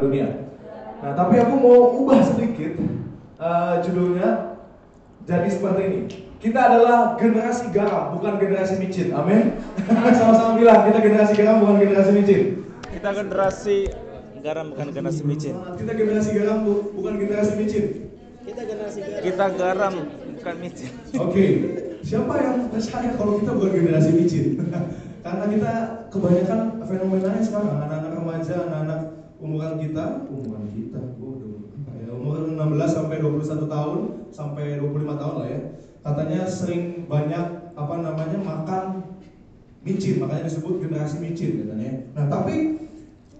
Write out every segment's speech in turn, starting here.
dunia. Nah, tapi aku mau ubah sedikit uh, judulnya jadi seperti ini. Kita adalah generasi garam, bukan generasi micin. Amin. Sama-sama bilang kita generasi garam, bukan generasi micin. Kita generasi garam bukan generasi micin. Kita generasi garam, bukan generasi micin. Kita generasi garam. Kita garam bukan micin. Oke. Okay. Siapa yang percaya kalau kita bukan generasi micin? Karena kita kebanyakan fenomenanya sekarang anak-anak remaja, anak-anak umuran kita, umuran kita, oh, ya, umur 16 sampai 21 tahun sampai 25 tahun lah ya. Katanya sering banyak apa namanya makan micin, makanya disebut generasi micin katanya. Nah, tapi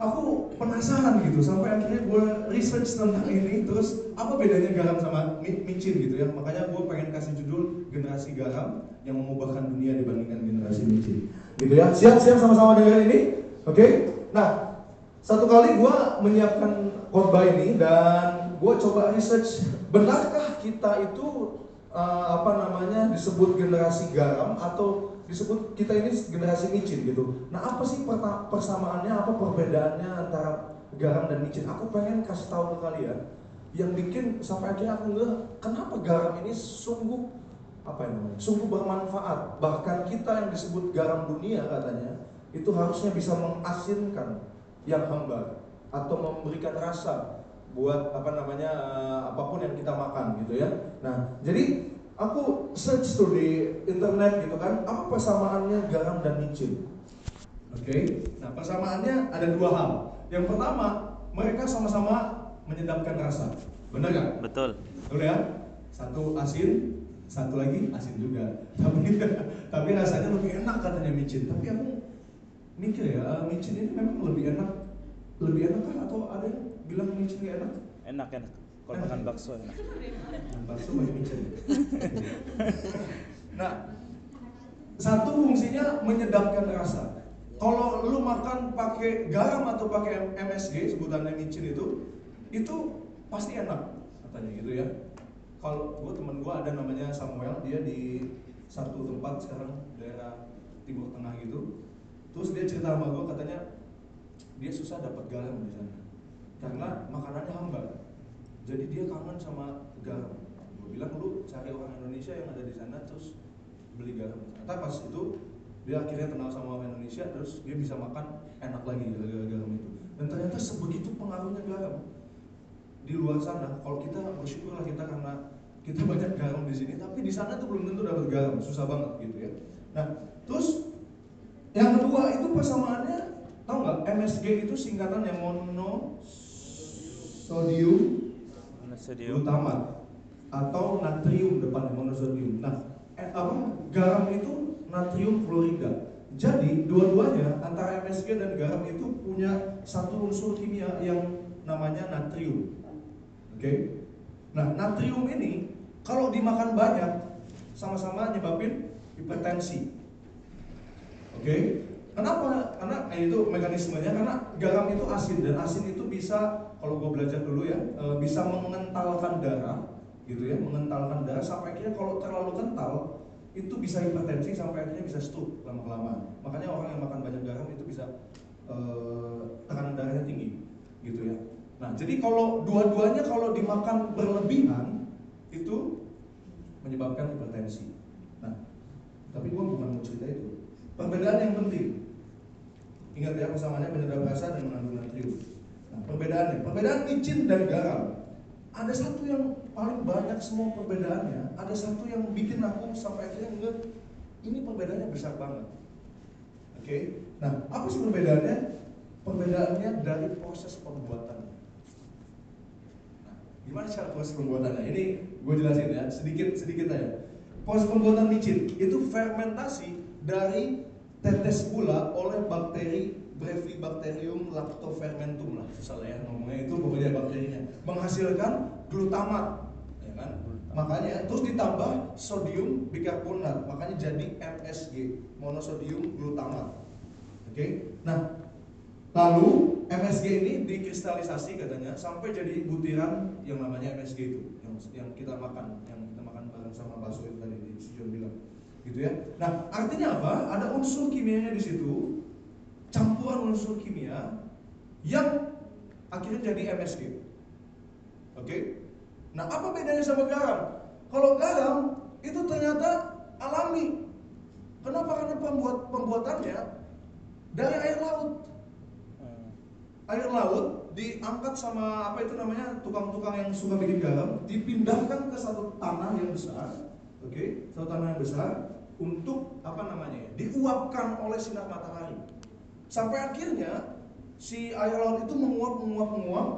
aku penasaran gitu sampai akhirnya gue research tentang ini terus apa bedanya garam sama micin gitu ya? Makanya gue pengen kasih judul generasi garam yang mengubahkan dunia dibandingkan generasi micin. Gitu ya. Siap siap sama-sama dengan ini? Oke? Okay? nah satu kali gue menyiapkan khotbah ini dan gue coba research benarkah kita itu uh, apa namanya disebut generasi garam atau disebut kita ini generasi micin gitu. Nah apa sih persamaannya, apa perbedaannya antara garam dan micin? Aku pengen kasih tahu ke kalian yang bikin sampai akhirnya aku nggak kenapa garam ini sungguh apa yang namanya sungguh bermanfaat bahkan kita yang disebut garam dunia katanya itu harusnya bisa mengasinkan yang hamba atau memberikan rasa buat apa namanya uh, apa pun yang kita makan gitu ya nah jadi aku search tuh di internet gitu kan apa persamaannya garam dan micin oke okay? nah persamaannya ada dua hal yang pertama mereka sama-sama menyedapkan rasa. Benar nggak? Betul. Betul ya? Satu asin, satu lagi asin juga. Tapi tapi rasanya lebih enak katanya micin. Tapi aku mikir ya, uh, micin ini memang lebih enak. Lebih enak kan atau ada yang bilang micin nggak enak? Enak enak. Kalau makan bakso enak. bakso pakai micin. nah, satu fungsinya menyedapkan rasa. Kalau lu makan pakai garam atau pakai MSG sebutannya micin itu, itu pasti enak katanya gitu ya kalau gue temen gue ada namanya Samuel dia di satu tempat sekarang daerah timur tengah gitu terus dia cerita sama gue katanya dia susah dapat garam di sana. Karena makanannya hambar jadi dia kangen sama garam. Gue bilang lu cari orang Indonesia yang ada di sana terus beli garam. Ternyata pas itu dia akhirnya kenal sama orang Indonesia terus dia bisa makan enak lagi gara-gara garam itu. Dan ternyata sebegitu pengaruhnya garam di luar sana kalau kita bersyukurlah kita karena kita banyak garam di sini tapi di sana tuh belum tentu dapat garam susah banget gitu ya. Nah terus yang kedua itu persamaannya tahu nggak? MSG itu singkatan yang mono sodium utama atau natrium depannya monosodium. Nah eh, apa? Garam itu natrium klorida. Jadi dua-duanya antara MSG dan garam itu punya satu unsur kimia yang namanya natrium. Okay? nah natrium ini kalau dimakan banyak sama-sama nyebabin hipertensi oke? Kenapa? Karena eh, itu mekanismenya karena garam itu asin dan asin itu bisa kalau gue belajar dulu ya e, bisa mengentalkan darah gitu ya mengentalkan darah sampai akhirnya kalau terlalu kental itu bisa hipertensi sampai akhirnya bisa stroke lama kelamaan makanya orang yang makan banyak garam itu bisa e, tekanan darahnya tinggi gitu ya Nah, jadi kalau dua-duanya kalau dimakan berlebihan itu menyebabkan hipertensi. Nah, tapi gua bukan mau cerita itu. Perbedaan yang penting. Ingat ya persamaannya penyedap rasa dan mengandung natrium. Nah, perbedaannya, perbedaan micin dan garam. Ada satu yang paling banyak semua perbedaannya, ada satu yang bikin aku sampai akhirnya enggak ini perbedaannya besar banget. Oke. Okay? Nah, apa sih perbedaannya? Perbedaannya dari proses pembuatan. Gimana cara proses pembuatannya? Ini gue jelasin ya, sedikit sedikit aja. Proses pembuatan micin itu fermentasi dari tetes gula oleh bakteri Brevibacterium lactofermentum lah. Susah lah ya ngomongnya itu pokoknya bakterinya. Menghasilkan glutamat ya kan? Makanya terus ditambah sodium bikarbonat makanya jadi MSG monosodium glutamat. Oke? Okay? nah Lalu MSG ini dikristalisasi katanya sampai jadi butiran yang namanya MSG itu, yang yang kita makan, yang kita makan bareng sama bakso itu tadi di Sujon bilang, gitu ya. Nah artinya apa? Ada unsur kimianya di situ, campuran unsur kimia yang akhirnya jadi MSG. Oke? Nah, apa bedanya sama garam? Kalau garam itu ternyata alami. Kenapa? Karena pembuat pembuatannya dari air laut. Hmm. Air laut diangkat sama apa itu namanya tukang-tukang yang suka bikin garam, dipindahkan ke satu tanah yang besar, oke, satu tanah besar untuk apa namanya? ya, Diuapkan oleh sinar matahari. Sampai akhirnya si air laut itu menguap, menguap, menguap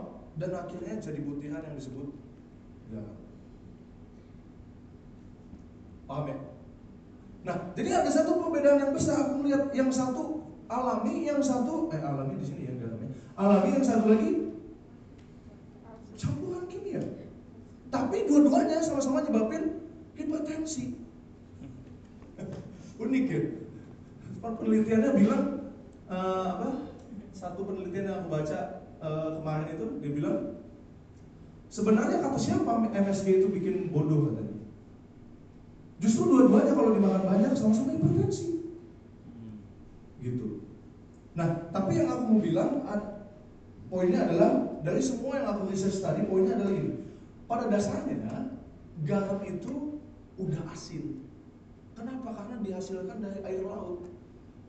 dan akhirnya jadi butiran yang disebut garam. Paham ya? Nah, jadi ada satu perbedaan yang besar. Aku melihat yang satu alami, yang satu eh alami di sini ya garamnya. Alami yang satu lagi campuran kimia. Tapi dua-duanya sama-sama nyebabin hipertensi. Unik ya. Penelitiannya bilang eh, apa? Satu penelitian yang aku baca eh, kemarin itu dia bilang sebenarnya kata siapa MSG itu bikin bodoh katanya. Justru dua-duanya kalau dimakan banyak sama-sama hipertensi. Gitu. Nah, tapi yang aku mau bilang poinnya adalah dari semua yang aku research tadi, poinnya adalah ini. Pada dasarnya garam itu udah asin. Kenapa? Karena dihasilkan dari air laut.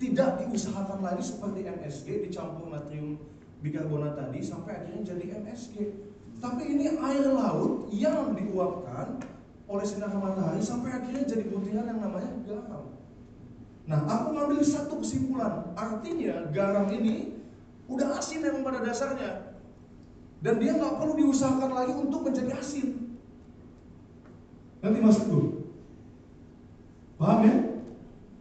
Tidak diusahakan lagi seperti MSG dicampur natrium bikarbonat tadi sampai akhirnya jadi MSG. Tapi ini air laut yang diuapkan oleh sinar matahari sampai akhirnya jadi butiran yang namanya garam. Nah, aku ngambil satu kesimpulan. Artinya garam ini udah asin memang pada dasarnya. Dan dia nggak perlu diusahakan lagi untuk menjadi asin. Nanti maksudku? Paham ya?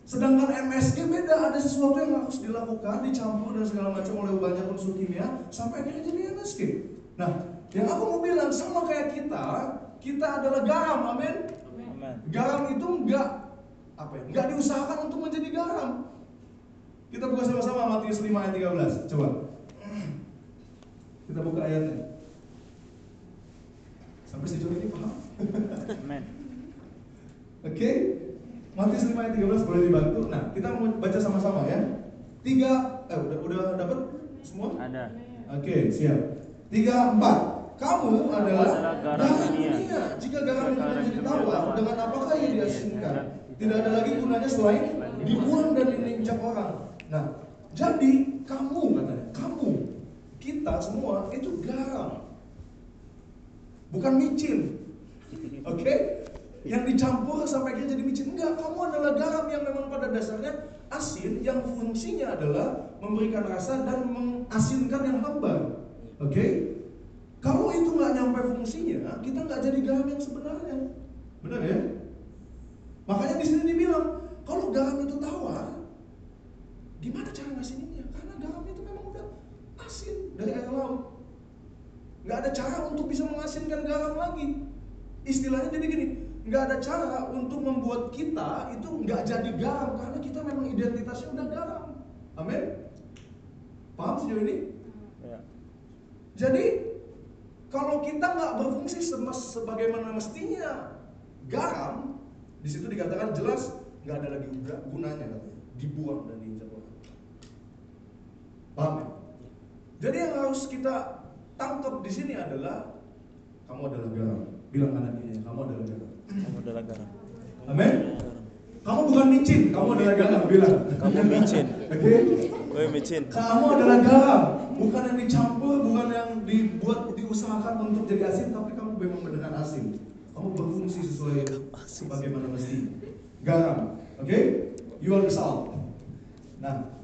Sedangkan MSG beda, ada sesuatu yang harus dilakukan, dicampur dan segala macam oleh banyak unsur kimia sampai akhirnya jadi MSG. Nah, yang aku mau bilang sama kayak kita, kita adalah garam, amin. Amin. Garam itu enggak apa ya? Enggak diusahakan untuk menjadi garam. Kita buka sama-sama Matius 5 ayat 13. Coba. Kita buka ayatnya. Sampai sejauh ini paham? Amin. Oke. Matius 5 ayat 13 boleh dibantu. Nah, kita mau baca sama-sama ya. Tiga, eh udah udah dapat semua? Ada. Oke, siap. Tiga, empat. Kamu adalah garam dunia. Jika garam itu menjadi tawar, dengan apakah ia diasinkan? Tidak ada lagi gunanya selain dibuang dan diinjak orang. Nah, jadi kamu katanya, kamu, kita semua itu garam. Bukan micin. Oke? Yang dicampur sampai akhirnya jadi micin. Enggak, kamu adalah garam yang memang pada dasarnya asin yang fungsinya adalah memberikan rasa dan mengasinkan yang hambar. Oke? Kalau itu nggak nyampe fungsinya, kita nggak jadi garam yang sebenarnya. Benar ya? Makanya di sini dibilang, kalau garam itu tawar, gimana cara ngasininnya? Karena garam itu memang udah asin dari air laut. Nggak ada cara untuk bisa mengasinkan garam lagi. Istilahnya jadi gini, nggak ada cara untuk membuat kita itu nggak jadi garam karena kita memang identitasnya udah garam. Amin. Paham sejauh ini? Ya. Jadi kalau kita nggak berfungsi sebagaimana mestinya garam, di situ dikatakan jelas nggak ada lagi guna- gunanya katanya, dibuang dan diinjak orang. Paham ya? Jadi yang harus kita tangkap di sini adalah kamu adalah garam. Bilang anak ini, kamu adalah garam. Kamu adalah garam. Amin. Kamu bukan micin, kamu adalah garam. Bilang. Kamu micin. Oke. Woi micin. Kamu adalah garam, bukan yang dicampur, bukan yang dibuat diusahakan untuk jadi asin, tapi kamu memang beneran asin. Kamu berfungsi sesuai sebagaimana mesti. Garam, oke? You are the salt. Nah,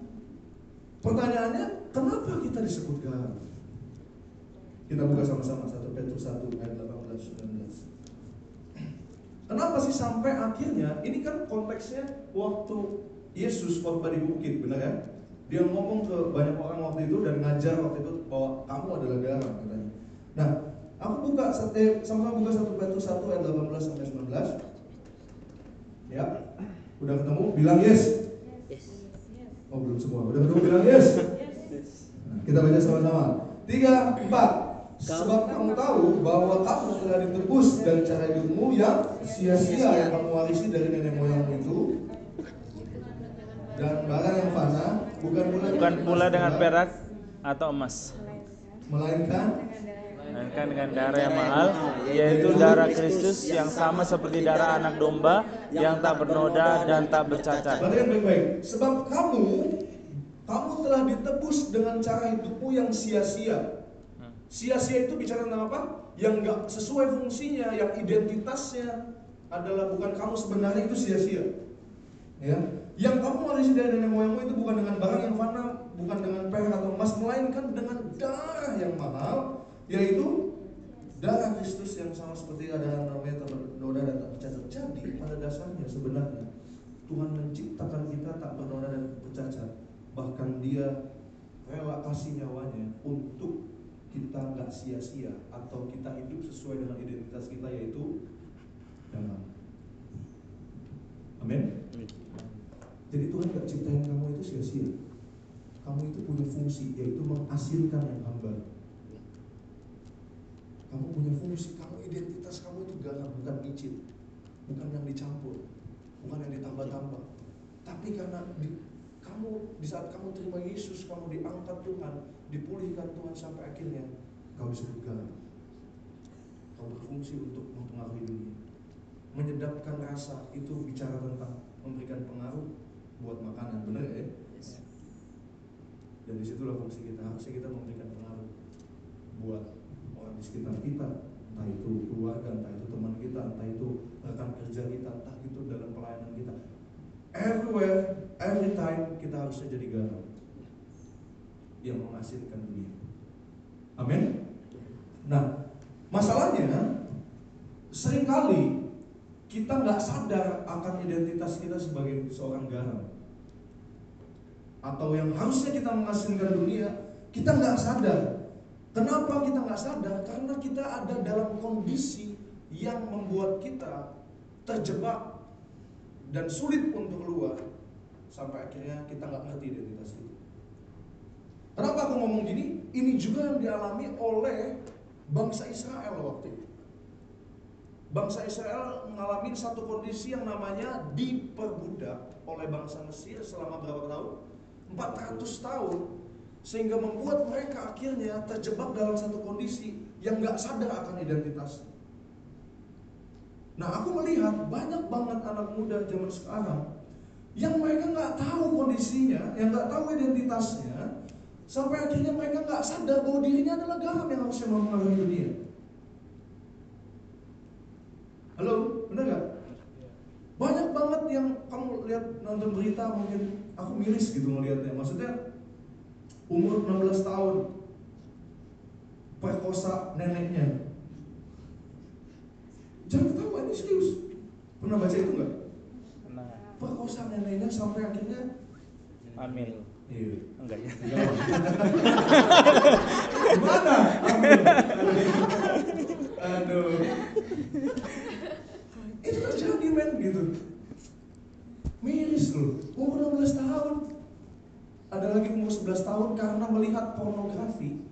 pertanyaannya, kenapa kita disebut garam? Kita buka sama-sama 1 Petrus 1 ayat 18 19. Kenapa sih sampai akhirnya ini kan konteksnya waktu Yesus khotbah di bukit, benar ya? Dia ngomong ke banyak orang waktu itu dan ngajar waktu itu bahwa kamu adalah garam katanya. Nah, aku buka eh, sama-sama buka 1 Petrus 1 ayat 18 sampai 19. Ya. Udah ketemu? Bilang yes. Oh, belum semua. Udah ketemu bilang yes. Nah, kita baca sama-sama. Tiga, empat. Sebab kamu tahu bahwa kamu telah ditebus dari cara hidupmu yang sia-sia yang kamu warisi dari nenek moyangmu itu dan barang yang fana bukan pula Bukan pula dengan perak atau emas. melainkan Melainkan dengan darah yang mahal, yaitu darah Kristus yang sama seperti darah anak domba yang tak bernoda dan tak bercacat. Perhatikan baik-baik. Sebab kamu, kamu telah ditebus dengan cara hidupmu yang sia-sia. Sia-sia itu bicara tentang apa? Yang nggak sesuai fungsinya, yang identitasnya adalah bukan kamu sebenarnya itu sia-sia. Ya, yang kamu warisi dari nenek moyangmu itu bukan dengan barang yang fana, bukan dengan perak atau emas, melainkan dengan darah yang mahal, yaitu darah Kristus yang sama seperti ada namanya ternoda dan tak bercacat. Jadi pada dasarnya sebenarnya Tuhan menciptakan kita tak bernoda dan bercacat. Bahkan Dia rela kasih nyawanya untuk kita nggak sia-sia atau kita hidup sesuai dengan identitas kita yaitu damai. Amin. Jadi Tuhan nggak ciptain kamu itu sia-sia. Kamu itu punya fungsi yaitu menghasilkan yang hamba. Kamu punya fungsi, kamu identitas kamu itu garam bukan micin, bukan yang dicampur, bukan yang ditambah-tambah. Tapi karena kamu di saat kamu terima Yesus, kamu diangkat Tuhan, dipulihkan Tuhan sampai akhirnya kau disebut garam. Kau berfungsi untuk mempengaruhi dunia. Menyedapkan rasa itu bicara tentang memberikan pengaruh buat makanan, benar ya? Dan di situlah fungsi kita. Harusnya kita memberikan pengaruh buat orang di sekitar kita, entah itu keluarga, entah itu teman kita, entah itu rekan kerja kita, entah itu dalam pelayanan kita. Everywhere, every time kita harusnya jadi garam yang menghasilkan dunia. Amin. Nah, masalahnya sering kali kita nggak sadar akan identitas kita sebagai seorang garam atau yang harusnya kita menghasilkan dunia kita nggak sadar kenapa kita nggak sadar karena kita ada dalam kondisi yang membuat kita terjebak dan sulit untuk keluar sampai akhirnya kita nggak ngerti identitas itu kenapa aku ngomong gini ini juga yang dialami oleh bangsa Israel waktu itu bangsa Israel mengalami satu kondisi yang namanya diperbudak oleh bangsa Mesir selama berapa tahun? 400 tahun sehingga membuat mereka akhirnya terjebak dalam satu kondisi yang nggak sadar akan identitasnya. Nah aku melihat banyak banget anak muda zaman sekarang yang mereka nggak tahu kondisinya, yang nggak tahu identitasnya, sampai akhirnya mereka nggak sadar bahwa dirinya adalah garam yang harusnya mempengaruhi dunia. Halo, benar gak? Banyak banget yang kamu lihat nonton berita mungkin aku miris gitu ngelihatnya. Maksudnya umur 16 tahun perkosa neneknya. Jangan ketawa ini serius. Pernah baca itu nggak? Perkosa neneknya sampai akhirnya Hamil. Iya. Enggak ya? Gimana? Aduh. Itu terjadi men gitu. Miris loh. Umur 16 tahun. Ada lagi umur 11 tahun karena melihat pornografi.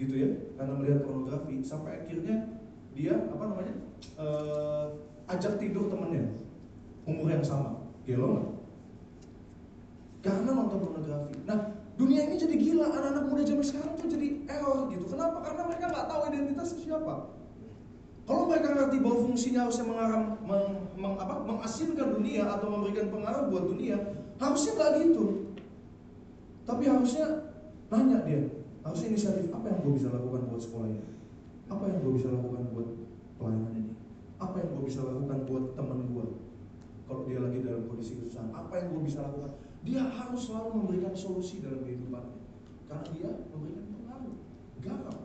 Gitu ya. Karena melihat pornografi sampai akhirnya dia apa namanya? eh, ajak tidur temennya. Umur yang sama. Gelo nggak? Karena nonton pornografi. Nah, dunia ini jadi gila. Anak-anak muda zaman sekarang tuh jadi error gitu. Kenapa? Karena mereka nggak tahu identitasnya siapa. Kalau mereka ngerti bahwa fungsinya harusnya mengaram, meng, meng- apa, mengasinkan dunia atau memberikan pengaruh buat dunia, harusnya nggak gitu. Tapi harusnya nanya dia, harusnya inisiatif apa yang gue bisa lakukan buat sekolah ini? Apa yang gue bisa lakukan buat pelayanan ini? Apa yang gue bisa lakukan buat teman gue? Kalau dia lagi dalam kondisi kesusahan, apa yang gue bisa lakukan? Dia harus selalu memberikan solusi dalam kehidupannya. Karena dia memberikan pengaruh, garam.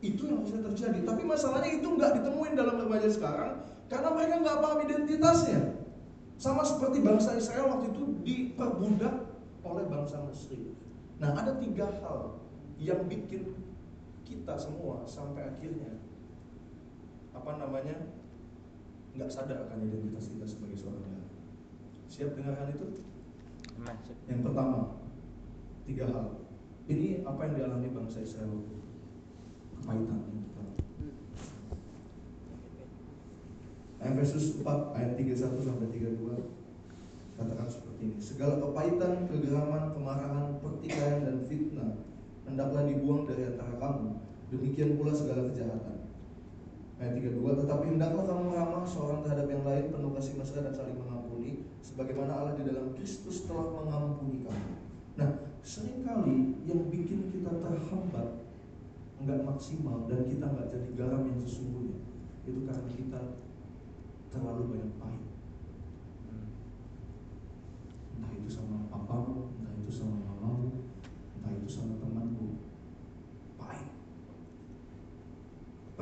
Itu yang harusnya terjadi. Tapi masalahnya itu nggak ditemuin dalam remaja sekarang karena mereka nggak paham identitasnya. Sama seperti bangsa Israel waktu itu diperbudak oleh bangsa Mesir. Nah ada tiga hal yang bikin kita semua sampai akhirnya apa namanya nggak sadar akan identitas kita sebagai seorang garam. Siap dengarkan itu? Nah, Yang pertama, tiga hal. Ini apa yang dialami bangsa Israel. Kepahitan yang pertama. Efesus 4 ayat 31 sampai 32 katakan seperti ini. Segala kepahitan, kegeraman, kemarahan, pertikaian dan fitnah hendaklah dibuang dari antara kamu. Demikian pula segala kejahatan. Ayat 32, tetapi hendaklah kamu ramah seorang terhadap yang lain, penuh kasih mesra dan saling mengampuni, sebagaimana Allah di dalam Kristus telah mengampuni kamu. Nah, sering kali yang bikin kita terhambat, nggak maksimal dan kita nggak jadi garam yang sesungguhnya, itu karena kita terlalu banyak pahit. Entah itu sama papamu, entah itu sama mamamu, entah itu sama temanmu, pahit.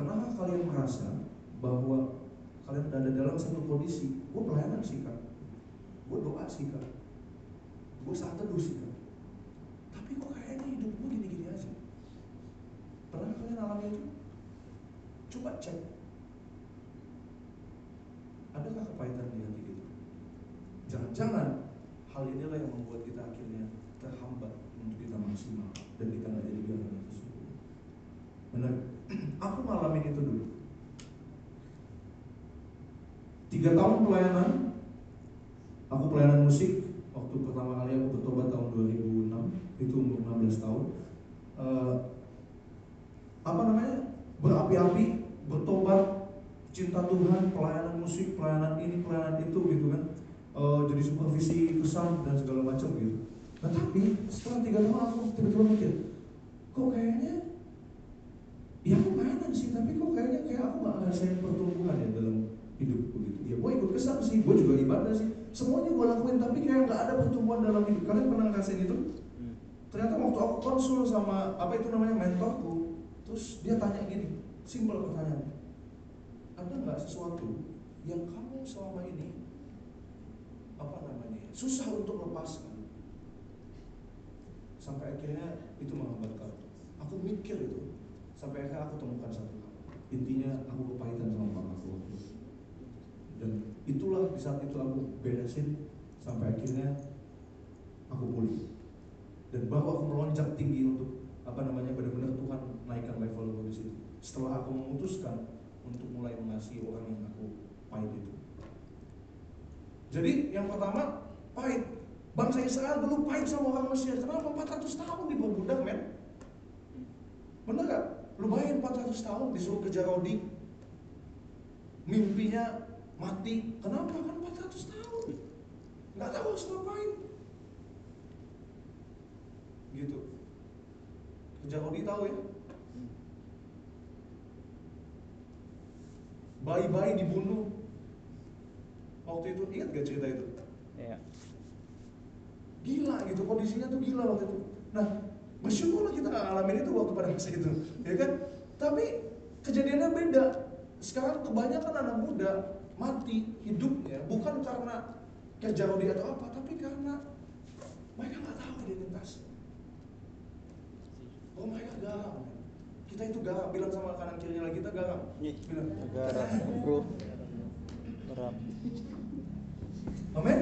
Pernahkah kalian merasa bahwa kalian ada dalam satu kondisi, gue pelayanan sih kak, gue doa sih kak, gue saat teduh sih kak, tapi kok kayaknya hidup gue gini-gini aja. Pernah kalian alami itu? Coba cek. Adakah kepahitan di hati kita? Jangan-jangan hal inilah yang membuat kita akhirnya terhambat untuk kita maksimal dan kita nggak jadi garam yang sesungguhnya. Benar? Aku ngalamin itu dulu. Tiga tahun pelayanan, aku pelayanan musik. Waktu pertama kali aku bertobat tahun 2006, itu umur 16 tahun. Eh, apa namanya? Berapi-api, bertobat, cinta Tuhan, pelayanan musik, pelayanan ini, pelayanan itu gitu kan. Eh, jadi supervisi pesan dan segala macam gitu. Nah tapi setelah tiga tahun aku tiba-tiba mikir, kok kayaknya ya aku pelayanan sih, tapi kok kayaknya kayak aku gak ngerasain pertumbuhan ya dalam hidup begitu. Ya gue ikut kesan sih, gue juga ibadah sih. Semuanya gue lakuin, tapi kayak gak ada pertumbuhan dalam hidup. Kalian pernah ngerasain itu? Ternyata waktu aku konsul sama apa itu namanya mentorku, terus dia tanya gini, simpel pertanyaan, ada nggak sesuatu yang kamu selama ini apa namanya susah untuk lepaskan? Sampai akhirnya itu menghambat kamu. Aku mikir itu, sampai akhirnya aku temukan satu. Intinya aku kepahitan sama waktu itu. Dan itulah di saat itu aku beresin sampai akhirnya aku pulih. Dan baru aku melonjak tinggi untuk apa namanya benar-benar Tuhan naikkan level aku di situ. Setelah aku memutuskan untuk mulai mengasihi orang yang aku pahit itu. Jadi yang pertama pahit. Bangsa Israel dulu pahit sama orang Mesir. Kenapa 400 tahun diperbudak men? Bener gak? Lu bayangin 400 tahun disuruh ke Jarodi. Mimpinya mati. Kenapa? Kan 400 tahun. Gak tahu harus ngapain. Gitu. Ke Jarodi tahu ya? Bayi-bayi dibunuh. Waktu itu ingat gak cerita itu? Iya. Gila gitu kondisinya tuh gila waktu itu. Nah bersyukurlah kita nggak ngalamin itu waktu pada masa itu, ya kan? Tapi kejadiannya beda. Sekarang kebanyakan anak muda mati hidupnya bukan karena kerja rodi atau apa, tapi karena mereka nggak tahu identitasnya. Oh mereka garam. Kita itu garam. Bilang sama kanan kirinya lagi kita garam. Bilang. Garam, bro. Garam. Amin.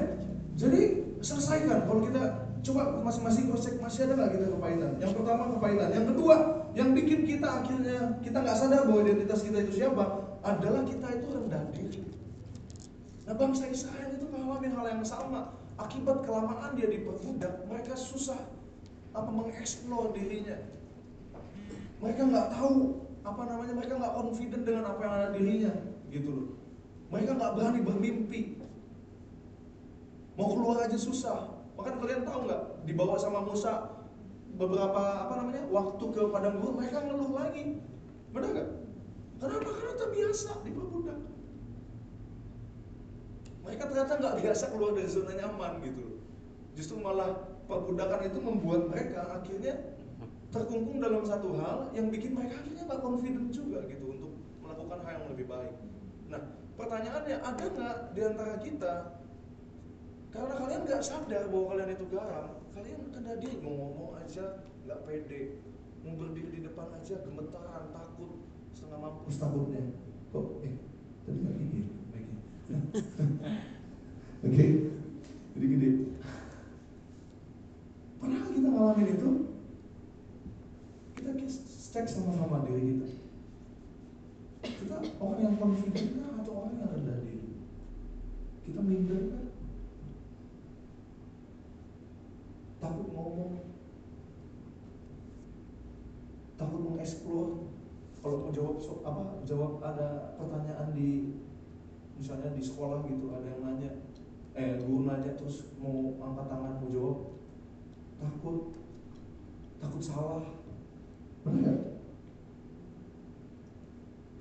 Jadi selesaikan. Kalau kita coba masing-masing cross check masih ada nggak kita kepahitan? Yang pertama kepahitan. Yang kedua, yang bikin kita akhirnya kita nggak sadar bahwa identitas kita itu siapa adalah kita itu rendah diri. Nah bangsa Israel itu ngalamin hal yang sama. Akibat kelamaan dia diperbudak, mereka susah apa mengeksplor dirinya. Mereka nggak tahu apa namanya, mereka nggak confident dengan apa yang ada dirinya, gitu loh. Mereka nggak berani bermimpi, mau keluar aja susah. Bahkan kalian tahu nggak dibawa sama Musa beberapa apa namanya waktu ke padang gurun mereka ngeluh lagi, benar nggak? Kenapa? Karena terbiasa diperbudak. Mereka ternyata nggak biasa keluar dari zona nyaman gitu. Justru malah perbudakan itu membuat mereka akhirnya terkungkung dalam satu hal yang bikin mereka akhirnya nggak confident juga gitu untuk melakukan hal yang lebih baik. Nah, pertanyaannya ada nggak di antara kita karena kalian nggak sadar bahwa kalian itu garam, kalian kena diri mau ngomong aja nggak pede, mau berdiri di depan aja gemetaran, takut, setengah mampus takutnya. Kok, eh, tadi nggak gini. Oke, jadi gede. Pernah kita ngalamin itu? Kita cek sama-sama diri kita. Kita orang yang confident atau orang yang rendah diri? Kita minder kan? Takut ngomong. explore kalau mau jawab so, apa jawab ada pertanyaan di misalnya di sekolah gitu ada yang nanya eh guru nanya terus mau angkat tangan mau jawab takut. Takut salah. Pernah nggak?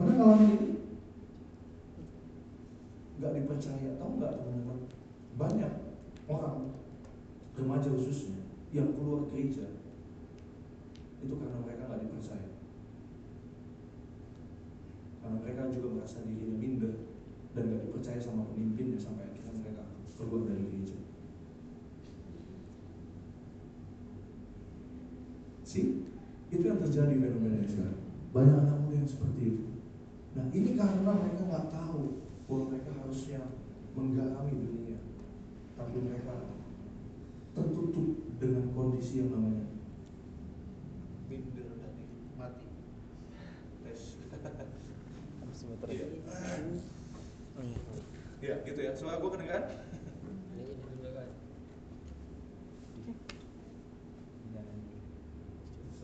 Pernah ngalamin ini nggak dipercaya tahu nggak banyak orang remaja khususnya yang keluar gereja itu karena mereka nggak dipercaya. Karena mereka juga merasa dirinya minder dan nggak dipercaya sama pemimpinnya sampai akhirnya mereka keluar dari gereja. Sih itu yang terjadi fenomena sekarang. Banyak anak muda yang seperti itu. Nah ini karena mereka nggak tahu bahwa mereka harusnya menggalami dunia. Tapi mereka tertutup dengan kondisi yang namanya. Minder dan mati. Tes. Ya gitu ya. Suara gue kedengeran?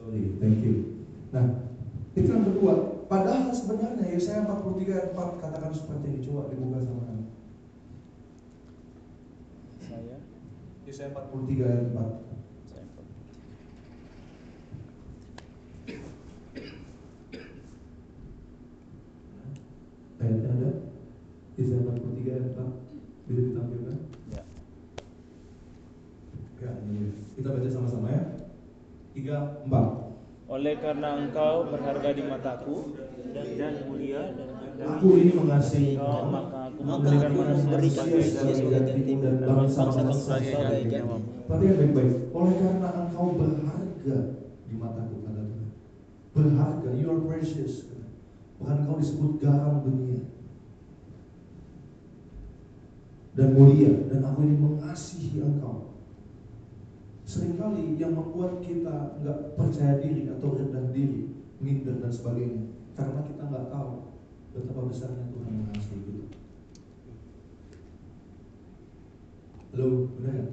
Sorry thank you. Nah itu yang kedua. Padahal sebenarnya ya saya 43 ayat 4 katakan seperti ini. Coba dibuka sama Yesaya 43 ayat 4 saya Ayatnya ada 43 ayat 4 Bisa ditampilkan? Ya. Ya. Kita baca sama-sama ya. 3, 4 Oleh karena engkau berharga di mataku dan mulia Aku ini mengasihi engkau, maka Maka aku memberikan gantimu dan dan bangsa-bangsa sebagai gantimu. Perhatikan baik-baik Oleh karena engkau berharga Di mataku kata Tuhan. Berharga, you are precious Bahkan engkau disebut garam dunia. Dan mulia Dan aku ini mengasihi engkau. Seringkali yang membuat kita nggak percaya diri atau rendah diri, minder dan sebagainya, karena kita nggak tahu betapa besarnya Tuhan mengasihi kita. Halo, benar nggak?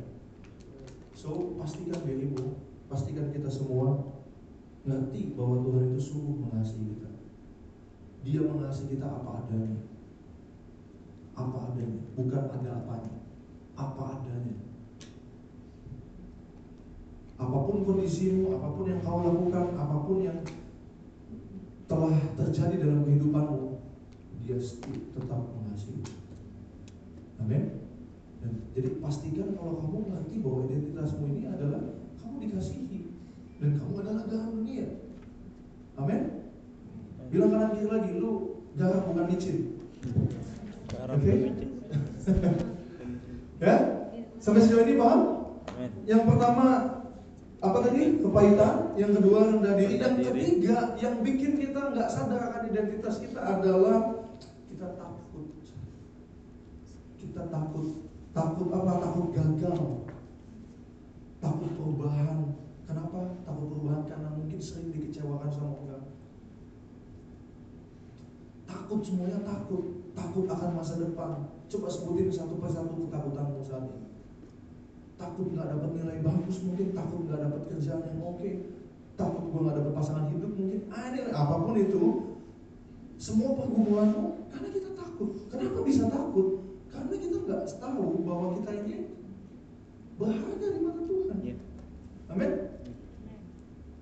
So pastikan dirimu, pastikan kita semua ngerti bahwa Tuhan itu sungguh mengasihi kita. Dia mengasihi kita apa adanya, apa adanya, bukan ada apanya, apa adanya. Apa pun kondisimu, apa pun yang kau lakukan, apa pun yang telah terjadi dalam kehidupanmu, dia tetap mengasihi. Amin. Dan jadi pastikan kalau kamu ngerti bahwa identitasmu ini adalah kamu dikasihi dan kamu adalah garam dunia. Amin. Bilang kanan kiri lagi, lu garam bukan licin. Garam Oke. pemimpin. Ya? Sampai sejauh ini paham? Amin. Yang pertama apa tadi? Kepahitan. Yang kedua rendah diri. Rendah Yang diri. ketiga yang bikin kita nggak sadar akan identitas kita adalah kita takut. Kita takut. Takut apa? Takut gagal. Takut perubahan. Kenapa? Takut perubahan karena mungkin sering dikecewakan sama orang. Takut semuanya takut. Takut akan masa depan. Coba sebutin satu persatu ketakutanmu saat ini takut nggak dapat nilai bagus mungkin takut nggak dapat kerjaan yang oke takut gue nggak dapat pasangan hidup mungkin ini apa pun itu semua pergumulanmu karena kita takut kenapa bisa takut karena kita nggak tahu bahwa kita ini berharga di mata Tuhan Ya. amin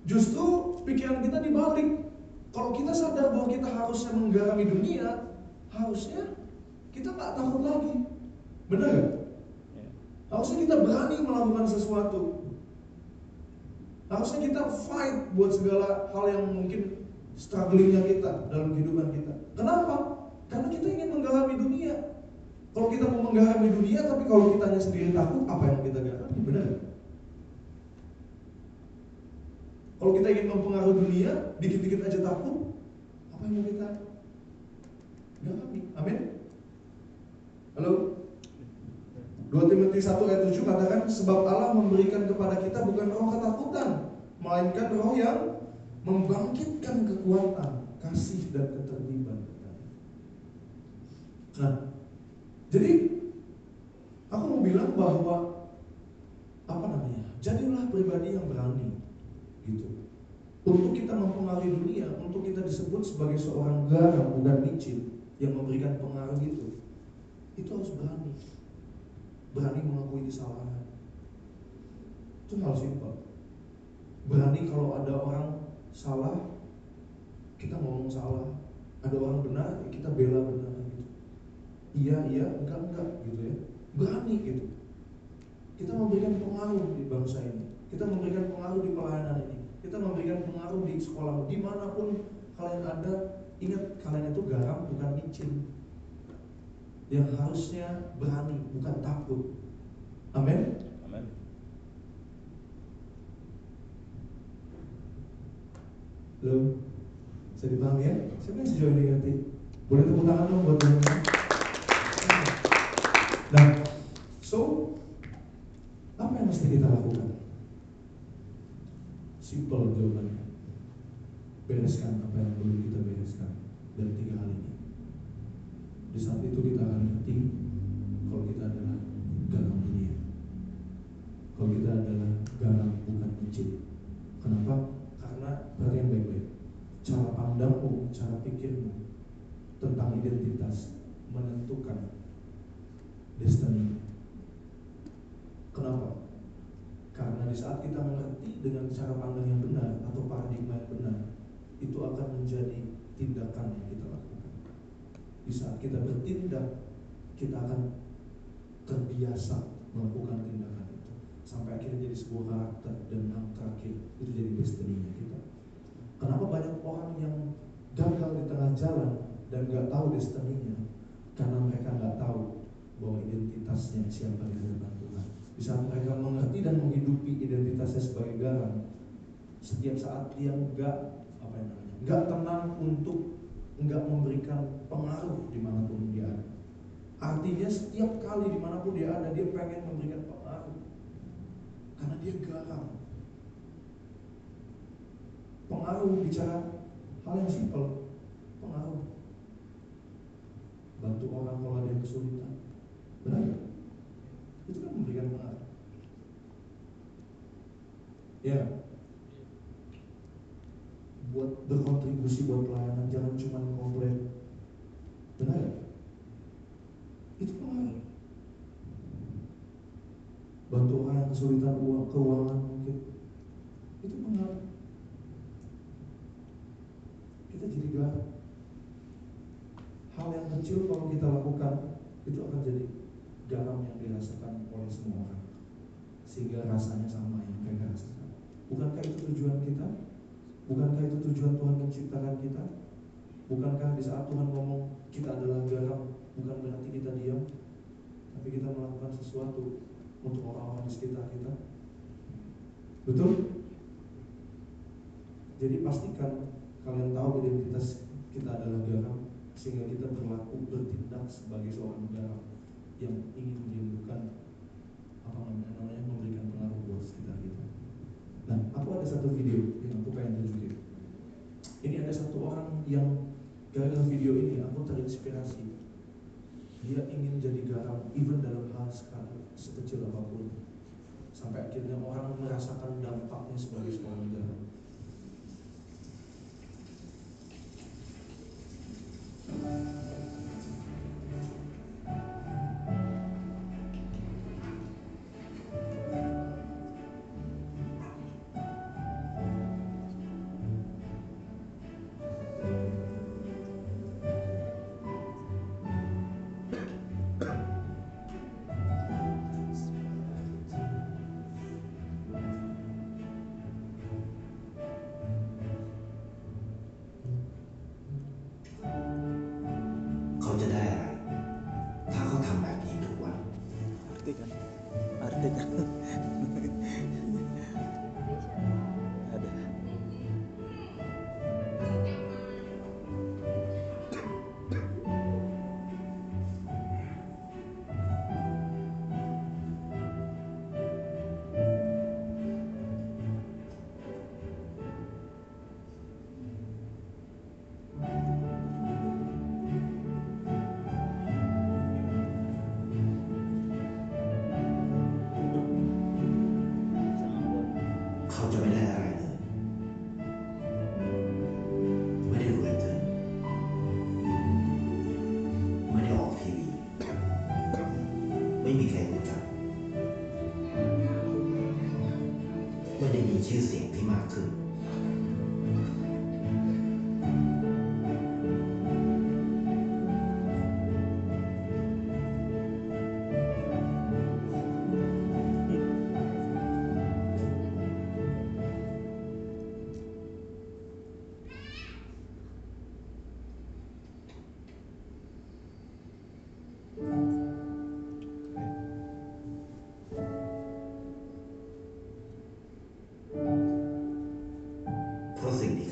justru pikiran kita dibalik kalau kita sadar bahwa kita harusnya menggarami dunia harusnya kita nggak takut lagi benar nggak Ya. Harusnya kita berani melakukan sesuatu. Harusnya kita fight buat segala hal yang mungkin strugglingnya kita dalam kehidupan kita. Kenapa? Karena kita ingin menggalami dunia. Kalau kita mau menggalami dunia, tapi kalau kitanya sendiri takut, apa yang kita galami? Benar? nggak? Kalau kita ingin mempengaruhi dunia, dikit-dikit aja takut, apa yang mau kita galami? Amin? Halo? 2 Timotius 1 ayat 7 katakan sebab Allah memberikan kepada kita bukan roh ketakutan melainkan roh yang membangkitkan kekuatan, kasih dan ketertiban. Nah, jadi aku mau bilang bahwa apa namanya? Jadilah pribadi yang berani gitu. Untuk kita mempengaruhi dunia untuk kita disebut sebagai seorang garam bukan micin yang memberikan pengaruh itu, itu harus berani. Berani mengakui kesalahan. Itu hal simpel. Berani kalau ada orang salah, kita ngomong salah. Ada orang benar, kita bela benar. Iya, iya, enggak, enggak gitu ya. Berani gitu. Kita memberikan pengaruh di bangsa ini. Kita memberikan pengaruh di pelayanan ini. Kita memberikan pengaruh di sekolah. Di mana pun kalian ada, ingat kalian itu garam bukan micin. Yang harusnya berani, bukan takut. Amin. Amin. Lo, bisa dipahami ya? Siapa yang sejauh ini ngerti? Boleh tepuk tangan dong buat teman Nah, so apa yang mesti kita lakukan? Simple jawabannya. Bereskan apa yang perlu kita bereskan dari tiga hal ini. Di saat itu kita akan ngerti kalau kita adalah garam dunia. Kalau kita adalah garam bukan mencit. Kenapa? Karena perhatian baik-baik. Cara pandangmu, cara pikirmu tentang identitas menentukan destiny. Kenapa? Karena di saat kita mengerti dengan cara pandang yang benar atau paradigma yang benar, itu akan menjadi tindakan yang kita lakukan. Di saat kita bertindak, kita akan terbiasa melakukan tindakan itu sampai akhirnya jadi sebuah karakter dan yang terakhir itu jadi destiny kita. Kenapa banyak orang yang gagal di tengah jalan dan nggak tahu destiny-nya? Karena mereka nggak tahu bahwa identitasnya siapa di hadapan Tuhan. Di saat mereka mengerti dan menghidupi identitasnya sebagai garam, setiap saat dia nggak apa yang namanya, nggak tenang untuk nggak memberikan pengaruh di mana pun dia ada. Artinya setiap kali di mana pun dia ada, dia pengen memberikan pengaruh karena dia garam. Pengaruh bicara hal yang simpel, pengaruh. Bantu orang kalau ada yang kesulitan, benar? Itu kan memberikan pengaruh. Ya, buat berkontribusi buat pelayanan jangan cuma komplain. Benar ya? itu pengaruh bantu orang yang kesulitan uang keuangan mungkin. Itu pengaruh kita jadi garam hal yang kecil kalau kita lakukan itu akan jadi garam yang dirasakan oleh semua orang sehingga rasanya sama yang mereka rasakan bukankah itu tujuan kita Bukankah itu tujuan Tuhan menciptakan kita? Bukankah di saat Tuhan ngomong kita adalah garam, bukan berarti kita diam, tapi kita melakukan sesuatu untuk orang-orang di sekitar kita? Betul? Jadi pastikan kalian tahu identitas kita adalah garam, sehingga kita berlaku bertindak sebagai seorang garam yang ingin menyembuhkan apa namanya, namanya memberikan pengaruh buat sekitar kita. Nah, aku ada satu video yang aku pengen tunjukin. Ini ada satu orang yang gara-gara video ini aku terinspirasi. Dia ingin jadi garam, even dalam hal sekali, sekecil apa pun. Sampai akhirnya orang merasakan dampaknya sebagai seorang garam.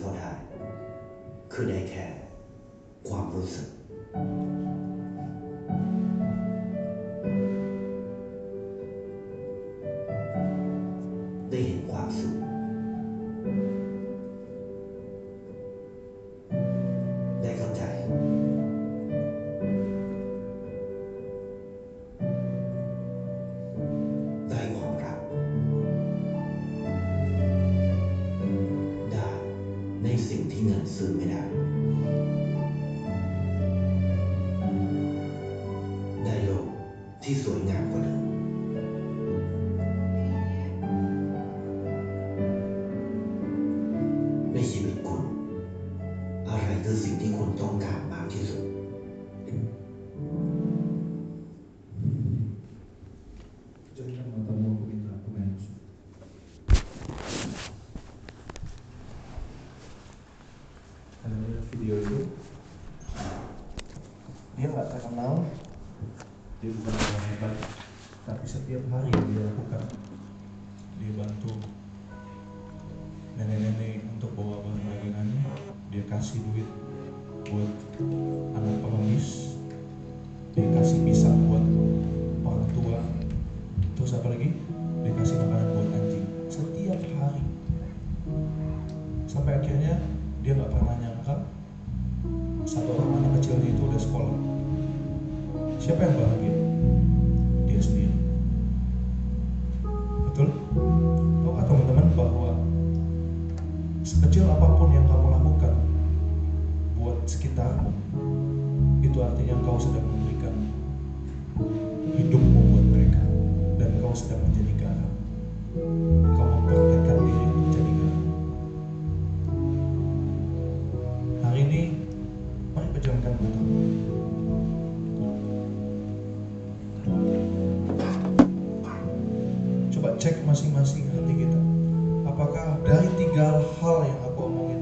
เขาได้ คือได้แค่ความรู้สึก video itu. Dia nggak terkenal. Dia bukan orang hebat tapi setiap hari dia lakukan dia bantu nenek-nenek untuk bawa bahan dagangannya. Dia kasih duit buat anak pengemis. Dia kasih pisang. masing-masing hati kita. Apakah dari tiga hal yang aku omongin